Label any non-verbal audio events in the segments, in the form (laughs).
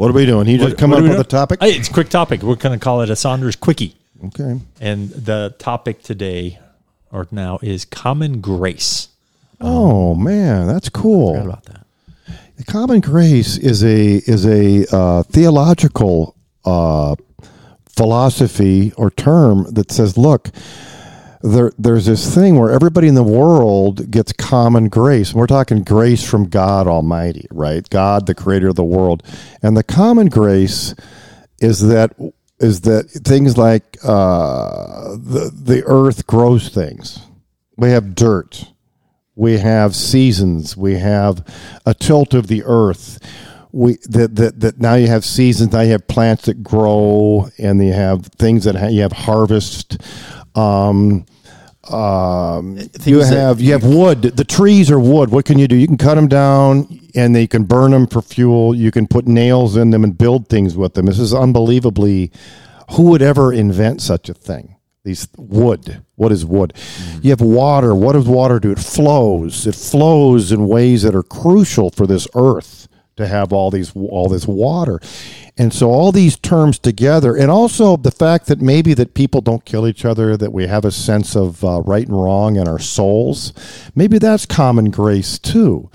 What are we doing? He just come What up we with a topic? Hey, it's a quick topic. We're going to call it a Saunders quickie. Okay. And the topic today or now is common grace. Oh man, that's cool. About that. The common grace is a is a uh, theological uh, philosophy or term that says, look, there there's this thing where everybody in the world gets common grace. And we're talking grace from God Almighty, right? God, the creator of the world. And the common grace is that is that things like uh, the the earth grows things. We have dirt we have seasons we have a tilt of the earth we that that, that now you have seasons now you have plants that grow and you have things that ha- you have harvest um um, you Things that- have you have wood. The trees are wood. What can you do? You can cut them down, and they can burn them for fuel. You can put nails in them and build things with them. This is unbelievably. Who would ever invent such a thing? These wood. What is wood? You have water. What does water do? It flows. It flows in ways that are crucial for this earth to have all these all this water. And so all these terms together and also the fact that maybe that people don't kill each other that we have a sense of uh, right and wrong in our souls. Maybe that's common grace too.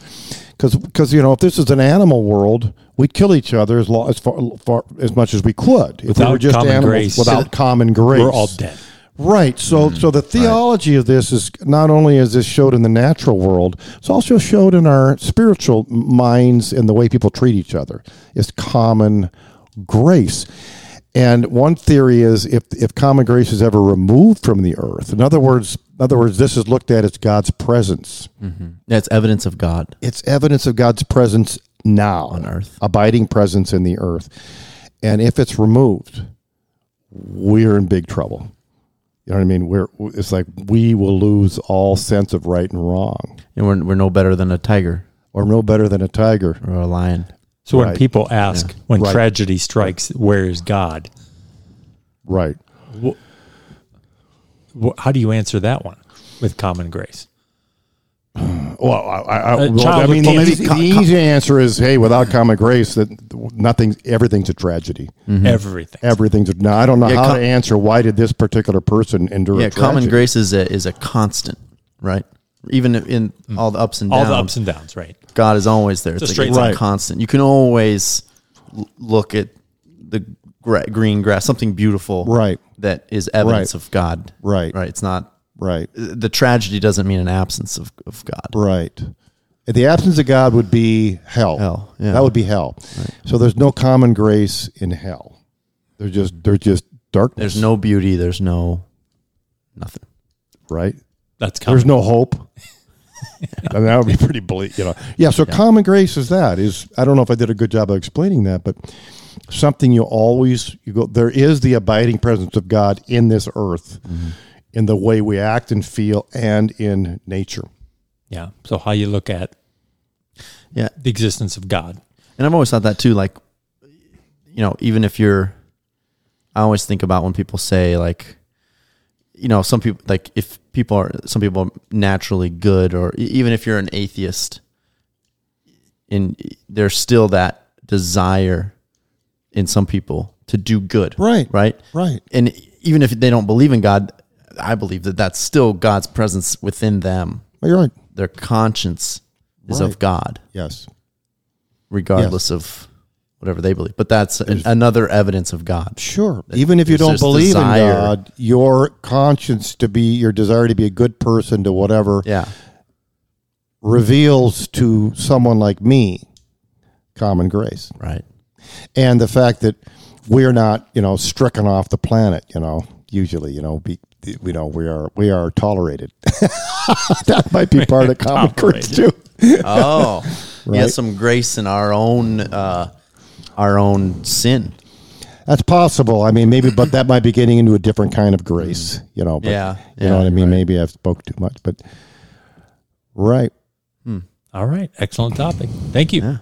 Cuz cuz you know if this is an animal world we'd kill each other as long as far, far as much as we could if we Without were just animals grace. without common grace We're all dead. Right. So mm, so the theology of this is not only is this showed in the natural world, it's also showed in our spiritual minds and the way people treat each other. It's common grace. And one theory is if if common grace is ever removed from the earth, in other words, in other words, this is looked at as God's presence. Mm-hmm. That's evidence of God. It's evidence of God's presence now On earth. abiding presence in the earth. And if it's removed, we're in big trouble. You know what I mean? We're it's like we will lose all sense of right and wrong. And we're, we're no better than a tiger Or no better than a tiger. or a lion. So when people ask, when Right. tragedy strikes, where is God? Right. Wh- How do you answer that one with common grace? (sighs) Well, I, I, I, A well, I mean, with the, cancer- easy, the easy answer is, hey, without common grace, that nothing, everything's a tragedy. Everything. Everything's. A, now, I don't know Yeah, how com- to answer. Why did this particular person endure? Yeah, a common grace is a, is a constant, right? Even in mm-hmm. all the ups and All downs, the ups and downs, right? God is always there. It's, a straight it's line. constant. You can always look at the green grass, something beautiful, Right. That is evidence Right. of God, Right. Right. It's not Right. Uh, the tragedy doesn't mean an absence of, of God. Right. The absence of God would be hell. Hell, yeah. That would be hell. So there's no common grace in hell. There's just there's just darkness. There's no beauty. There's no nothing. right. That's common. There's no hope. (laughs) and that would be pretty bleak, you know. Yeah. So common grace is that is I don't know if I did a good job of explaining that, but something you always you go. There is the abiding presence of God in this earth, mm-hmm. In the way we act and feel, and in nature. yeah. So how you look at Yeah. the existence of God. And I've always thought that too. Like, you know, even if you're, I always think about when people say like, you know, some people like if people are some people are naturally good, or e- even if you're an atheist, and there's still that desire in some people to do good, Right. Right. Right. And even if they don't believe in God, I believe that that's still God's presence within them. You're right. Their conscience is of God Yes. regardless of whatever they believe. But that's an, another evidence of God. Sure. Even if you don't believe desire. in God, your conscience to be your desire to be a good person to whatever Yeah. reveals to someone like me common grace. Right. And the fact that we're not, you know, stricken off the planet, you know, usually, you know, be you know, we are we are tolerated. (laughs) that might be part of common grace too. Oh, (laughs) yeah. Right. Some grace in our own, uh, our own sin. That's possible. I mean, maybe, but that might be getting into a different kind of grace, you know. But, Yeah, you know what I mean. Maybe I've spoke too much, but right. All right. Excellent topic. Thank you.